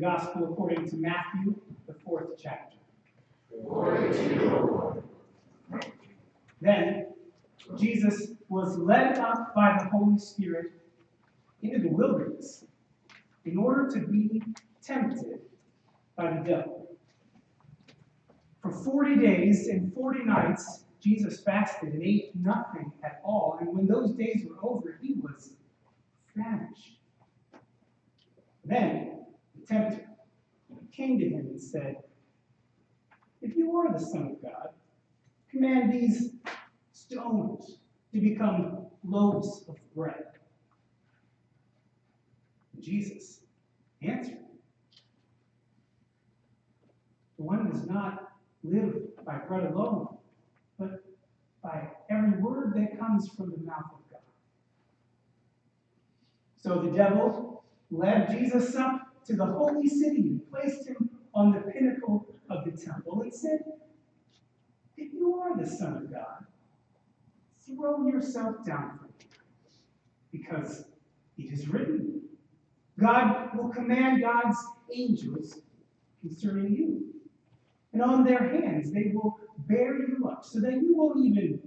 Gospel according to Matthew, the fourth chapter. You. Then Jesus was led up by the Holy Spirit into the wilderness in order to be tempted by the devil. For 40 days and 40 nights, Jesus fasted and ate nothing at all. And when those days were over, he was famished. Then the tempter came to him and said, If you are the Son of God, command these stones to become loaves of bread. Jesus answered, One does not live by bread alone, but by every word that comes from the mouth of God. So the devil led Jesus up to the holy city and placed him on the pinnacle of the temple and said, If you are the Son of God, throw yourself down from because it is written, God will command God's angels concerning you. And on their hands they will bear you up, so that you won't even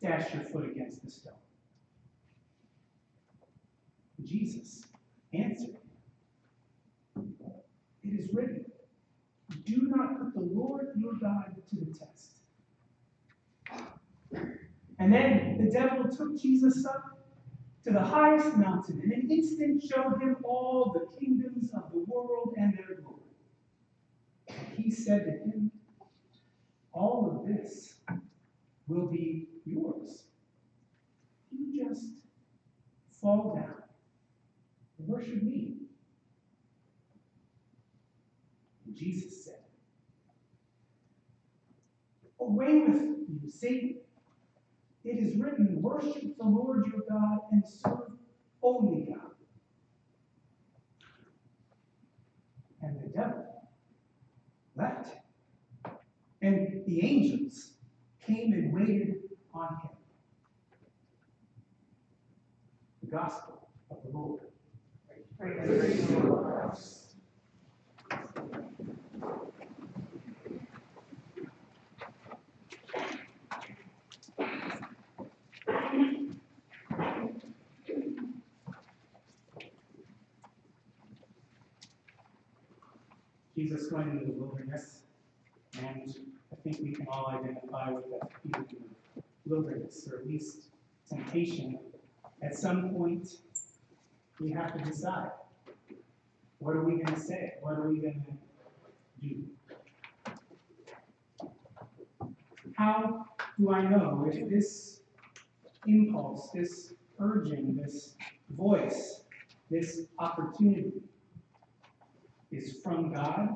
dash your foot against the stone. Jesus answered, It is written, Do not put the Lord your God to the test. And then the devil took Jesus up to the highest mountain, and in an instant showed him all the kingdoms of the world and their glory. He said to him, All of this will be yours. You just fall down and worship me. And Jesus said, Away with you, Satan. It is written, Worship the Lord your God and serve only God. And the devil left him. And the angels came and waited on him. The gospel of the Lord. Praise to you, O Jesus went into the wilderness, and I think we can all identify with that feeling of wilderness, or at least temptation. At some point, we have to decide what are we going to say? What are we going to do? How do I know if this impulse, this urging, this voice, this opportunity is from God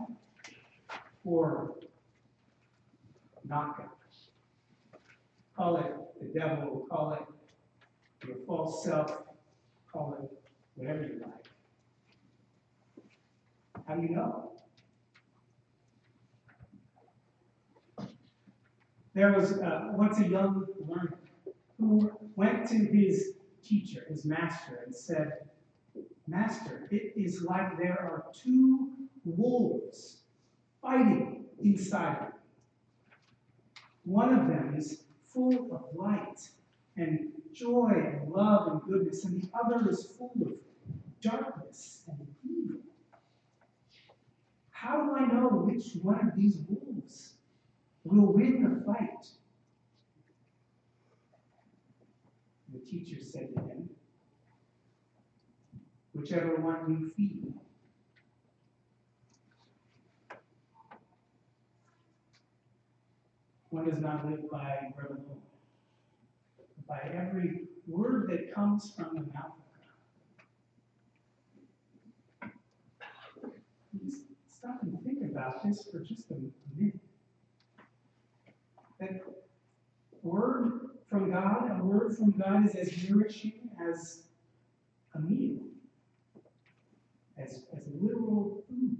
or not God? Call it the devil, call it your false self, call it whatever you like. How do you know? There was uh, once a young learner who went to his teacher, his master, and said, Master, it is like there are two wolves fighting inside. One of them is full of light and joy and love and goodness, and the other is full of darkness and evil. How do I know which one of these wolves will win the fight? The teacher said to him, Whichever one you feed. One does not live by bread alone, by every word that comes from the mouth of God. Please stop and think about this for just a minute. That word from God, a word from God is as nourishing as a meal, as, as literal food.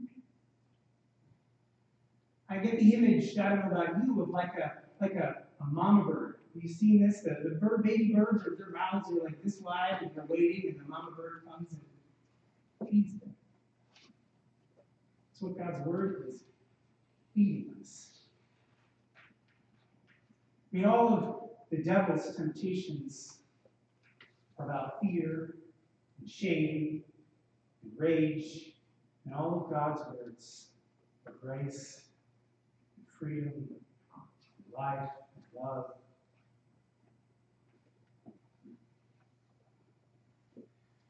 I get the image, I don't know about you, of like a like a, a mama bird. Have you seen this? The, the bird, baby birds, are, their mouths are like this wide, and they're waiting, and the mama bird comes and feeds them. That's what God's word is feeding us. I mean, all of the devil's temptations are about fear and shame and rage, and all of God's words are grace and freedom and life and love.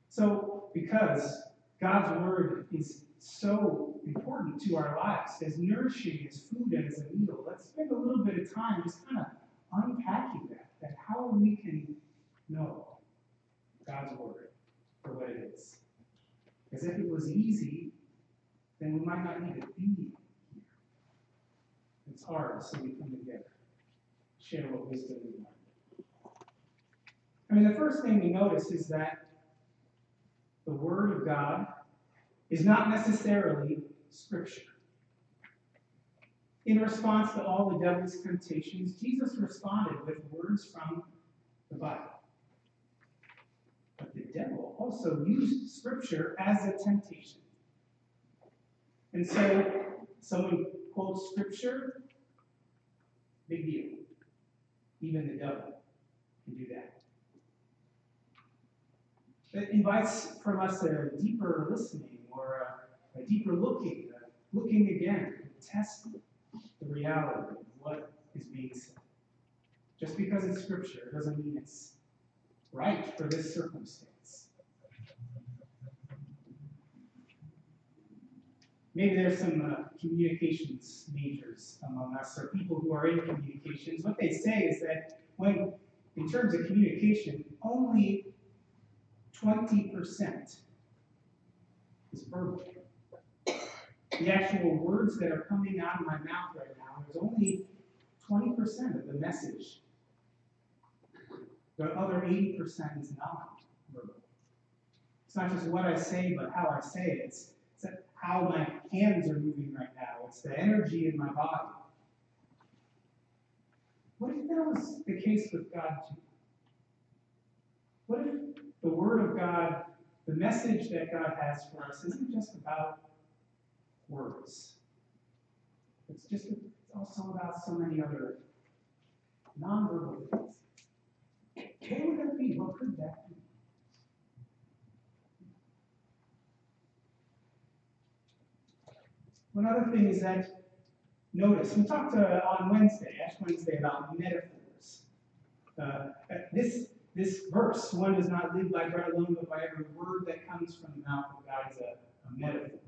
So, because God's word is so important to our lives, as nourishing as food and as a meal, let's spend a little bit of time just kind of unpacking that, that how we can know God's word for what it is. Because if it was easy, then we might not need to be here. It's hard, so we come together, share what wisdom we learn. I mean, the first thing we notice is that the Word of God is not necessarily Scripture. In response to all the devil's temptations, Jesus responded with words from the Bible. The devil also used Scripture as a temptation. And so, someone quotes Scripture, big deal. Even the devil can do that. It invites from us a deeper listening or a, a deeper looking, a looking again, test the reality of what is being said. Just because it's scripture doesn't mean it's right for this circumstance. Maybe there's some uh, communications majors among us, or people who are in communications. What they say is that when, in terms of communication, only 20% is verbal. The actual words that are coming out of my mouth right now, is only 20% of the message. The other 80% is not verbal. It's not just what I say, but how I say it. It's, it's how my hands are moving right now. It's the energy in my body. What if that was the case with God too? What if the Word of God, the message that God has for us, isn't just about words. It's just it's also about so many other nonverbal things. What would that be? What could that be? One other thing is that notice we talked uh, on Wednesday, Ash Wednesday, about metaphors. Uh, this this verse, one does not live by bread alone, but by every word that comes from the mouth of God, is a, a metaphor.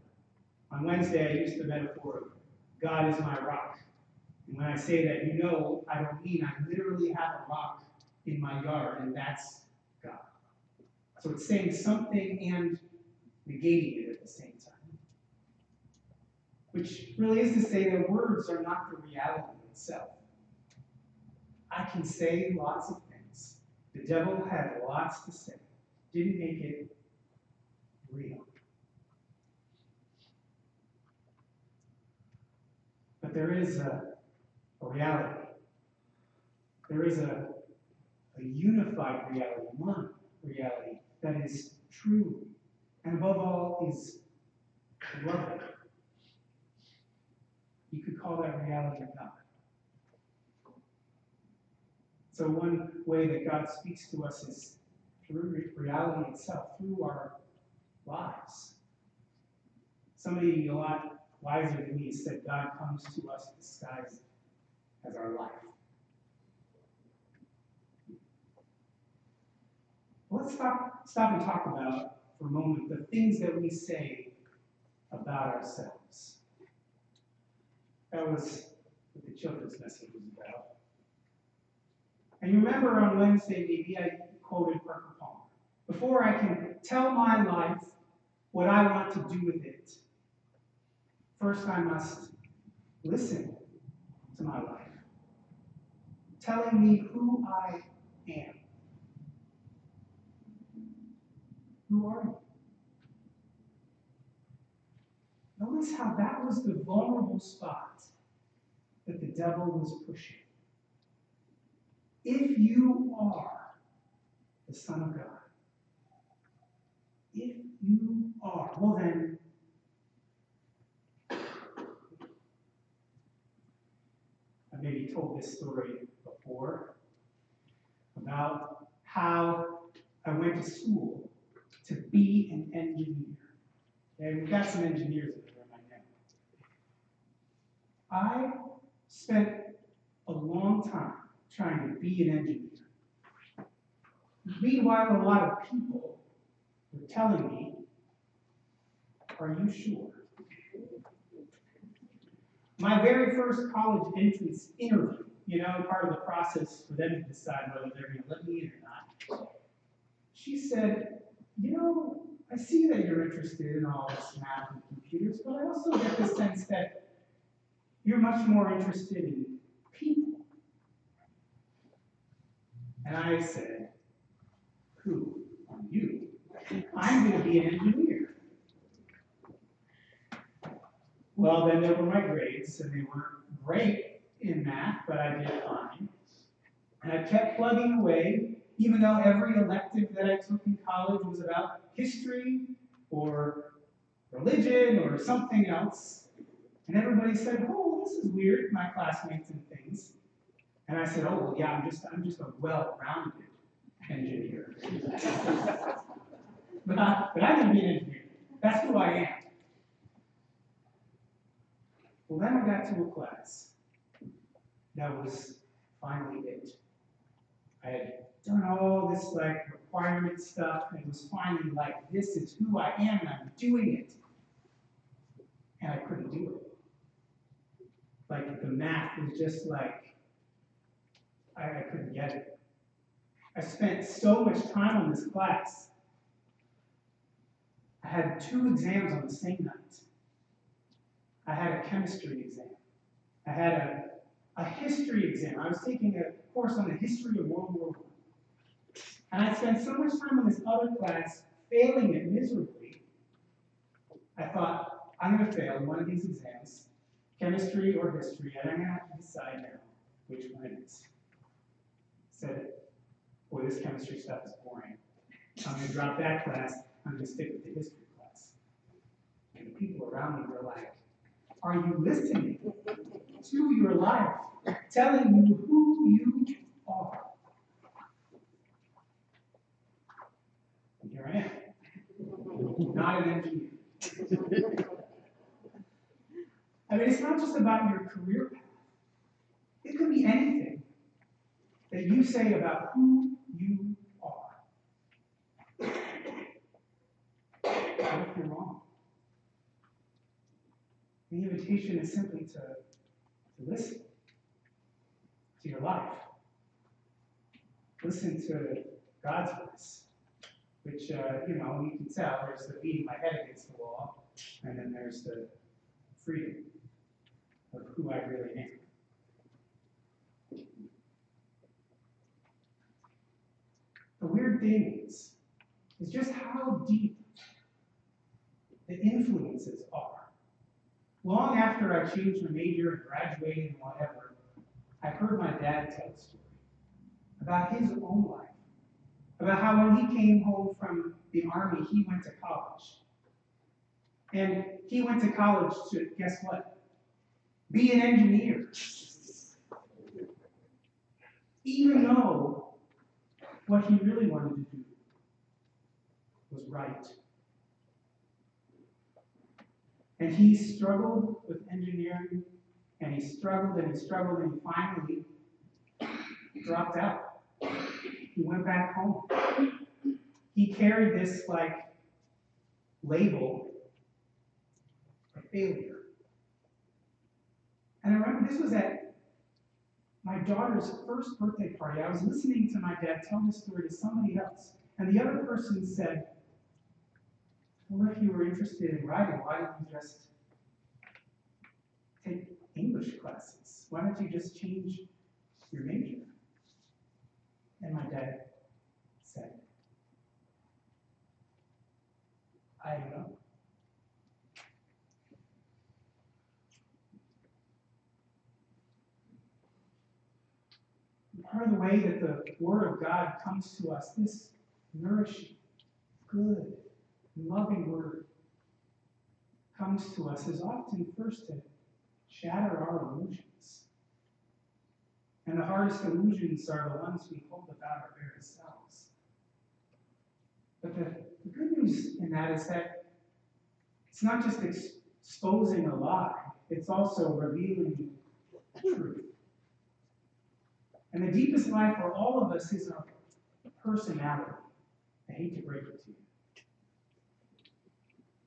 On Wednesday, I used the metaphor of God is my rock. And when I say that, you know, I don't mean I literally have a rock in my yard, and that's God. So it's saying something and negating it at the same time. Which really is to say that words are not the reality itself. I can say lots of things. The devil had lots to say, didn't make it real. But there is a, a reality. There is a, a unified reality, one reality that is true, and above all is loving. You could call that reality God. So, one way that God speaks to us is through reality itself, through our lives. Somebody a lot wiser than me said God comes to us disguised as our life. Let's stop, stop and talk about, for a moment, the things that we say about ourselves. That was what the children's message was about. And you remember on Wednesday, maybe I quoted Parker Palmer. Before I can tell my life what I want to do with it, first I must listen to my life, telling me who I am. Who are you? Notice how that was the vulnerable spot that the devil was pushing. If you are the Son of God, if you are, well then, I maybe told this story before about how I went to school to be an engineer. And we got some engineers I spent a long time trying to be an engineer. Meanwhile, a lot of people were telling me, Are you sure? My very first college entrance interview, you know, part of the process for them to decide whether they're going to let me in or not, she said, You know, I see that you're interested in all this math and computers, but I also get the sense that you're much more interested in people. And I said, Who are you? I'm going to be an engineer. Well, then there were my grades, and they weren't great in math, but I did fine. And I kept plugging away, even though every elective that I took in college was about history or religion or something else. And everybody said, "Oh, this is weird," my classmates and things. And I said, "Oh, well, yeah, I'm just, I'm just a well-rounded engineer." but I, but I can be an engineer. That's who I am. Well, then I got to a class that was finally it. I had done all this like requirement stuff, and was finally like, this is who I am, and I'm doing it. And I couldn't do it. Like the math was just like, I, I couldn't get it. I spent so much time on this class. I had two exams on the same night. I had a chemistry exam. I had a, a history exam. I was taking a course on the history of World War I. And I spent so much time on this other class, failing it miserably. I thought, I'm going to fail one of these exams, chemistry or history, and I'm going to have to decide now which one it is. Said, boy, this chemistry stuff is boring. I'm going to drop that class. I'm going to stick with the history class. And the people around me were like, are you listening to your life, telling you who you are? And here I am, not an engineer. I mean, it's not just about your career path. It could be anything that you say about who you are. What if you're wrong? The invitation is simply to, to listen to your life. Listen to God's voice, which, uh, you know, you can tell there's the beating my head against the wall, and then there's the freedom of who I really am. The weird thing is, is just how deep the influences are long after I changed my major and graduated and whatever, I heard my dad tell a story about his own life, about how when he came home from the army, he went to college. And he went to college to, guess what? Be an engineer. Even though what he really wanted to do was write. And he struggled with engineering, and he struggled and he struggled, and finally dropped out. He went back home. He carried this like label of failure. And I remember this was at my daughter's first birthday party. I was listening to my dad tell this story to somebody else, and the other person said, well, if you were interested in writing, why don't you just take English classes? Why don't you just change your major? And my dad said, I don't know. Of the way that the Word of God comes to us, this nourishing, good, loving word comes to us is often first to shatter our illusions. And the hardest illusions are the ones we hold about our very selves. But the, the good news in that is that it's not just exposing a lie, it's also revealing truth. And the deepest lie for all of us is our personality. I hate to break it to you.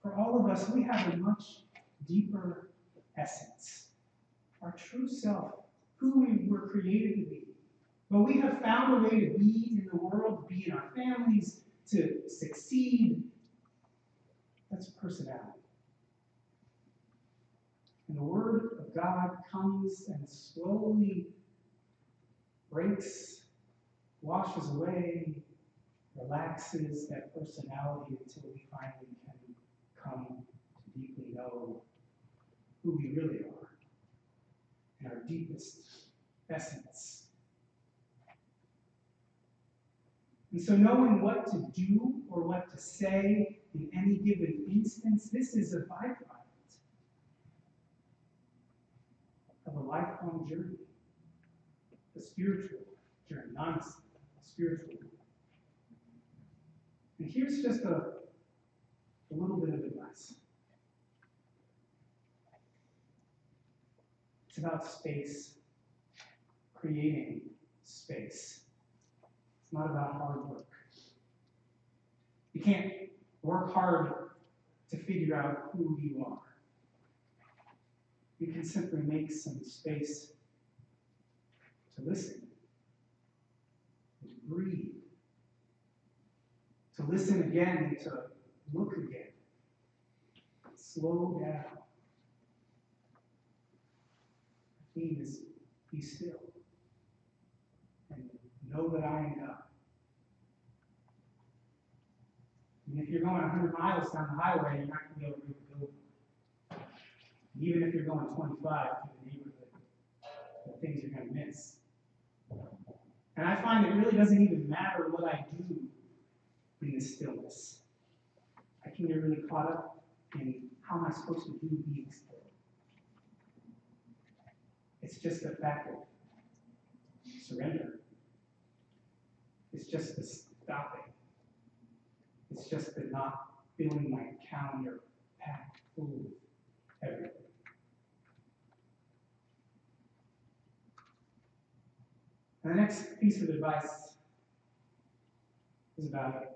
For all of us, we have a much deeper essence, our true self, who we were created to be. But we have found a way to be in the world, to be in our families, to succeed. That's personality. And the Word of God comes and slowly breaks, washes away, relaxes that personality until we finally can come to deeply know who we really are and our deepest essence. And so, knowing what to do or what to say in any given instance, this is a byproduct of a lifelong journey, a spiritual journey, honestly, a spiritual. And here's just a, a little bit of advice. It's about space, creating space. It's not about hard work. You can't work hard to figure out who you are. You can simply make some space to listen, to breathe, to listen again and to look again. Slow down. The theme is be still and know that I am God. And if you're going 100 miles down the highway, you're not going to be able to read the building. Even if you're going 25 through the neighborhood, are things you're going to miss. And I find it really doesn't even matter what I do in the stillness. I can get really caught up in how am I supposed to do being still. It's just a fact of surrender. It's just the stopping. It's just the not filling my calendar packed full of everything. And the next piece of advice is about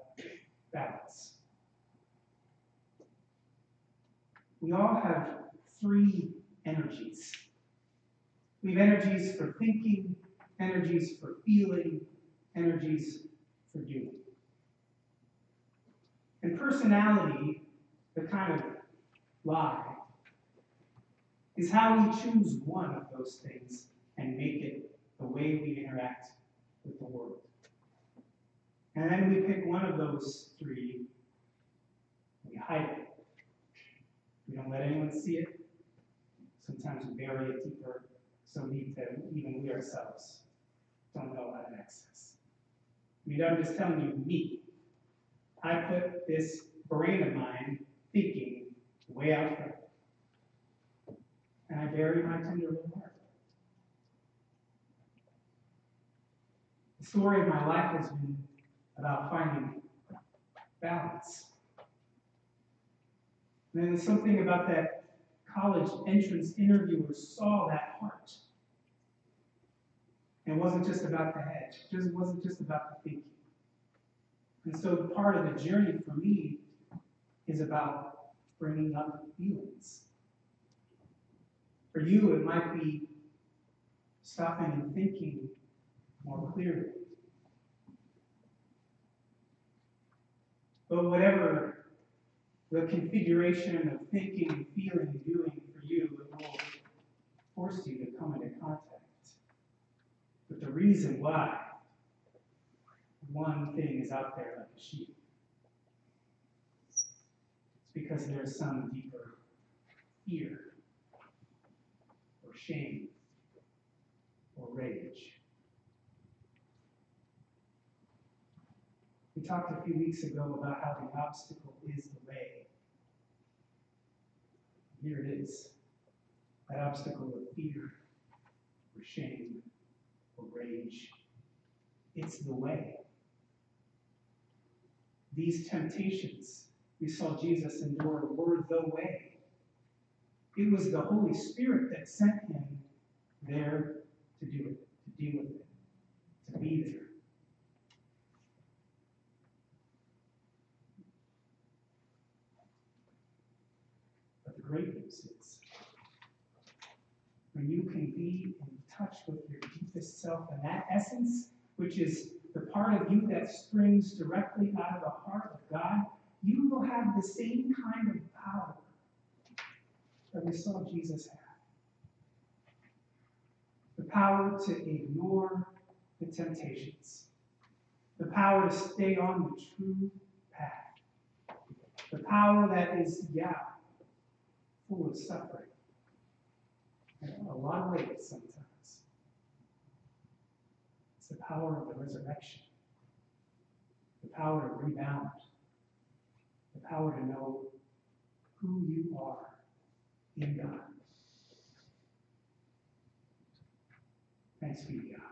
balance. We all have three energies. We have energies for thinking, energies for feeling, energies for doing. And personality, the kind of lie, is how we choose one of those things and make it the way we interact with the world. And then we pick one of those three, we hide it. We don't let anyone see it. Sometimes we bury it deeper, so deep that even we ourselves don't know how to access. I mean, I'm just telling you, me. I put this brain of mine thinking way out front. And I bury my tender little heart. The story of my life has been about finding balance. And then something about that college entrance interviewer saw that heart. And it wasn't just about the head, it just wasn't just about the thinking. And so part of the journey for me is about bringing up feelings. For you, it might be stopping and thinking more clearly. But whatever the configuration of thinking, feeling, doing for you, it will force you to come into contact. But the reason why one thing is out there like a sheep, it's because there's some deeper fear, or shame, or rage. We talked a few weeks ago about how the obstacle is the way. Here it is that obstacle of fear, or shame, or rage. It's the way. These temptations we saw Jesus endure were the way. It was the Holy Spirit that sent him there to do it, to deal with it, to be there. But the great news is, when you can be in touch with your deepest self and that essence, which is the part of you that springs directly out of the heart of God, you will have the same kind of power that we saw Jesus have. The power to ignore the temptations, the power to stay on the true path, the power that is, yeah, full of suffering a lot of weight sometimes. It's the power of the resurrection, the power to rebound, the power to know who you are in God. Thanks be to God.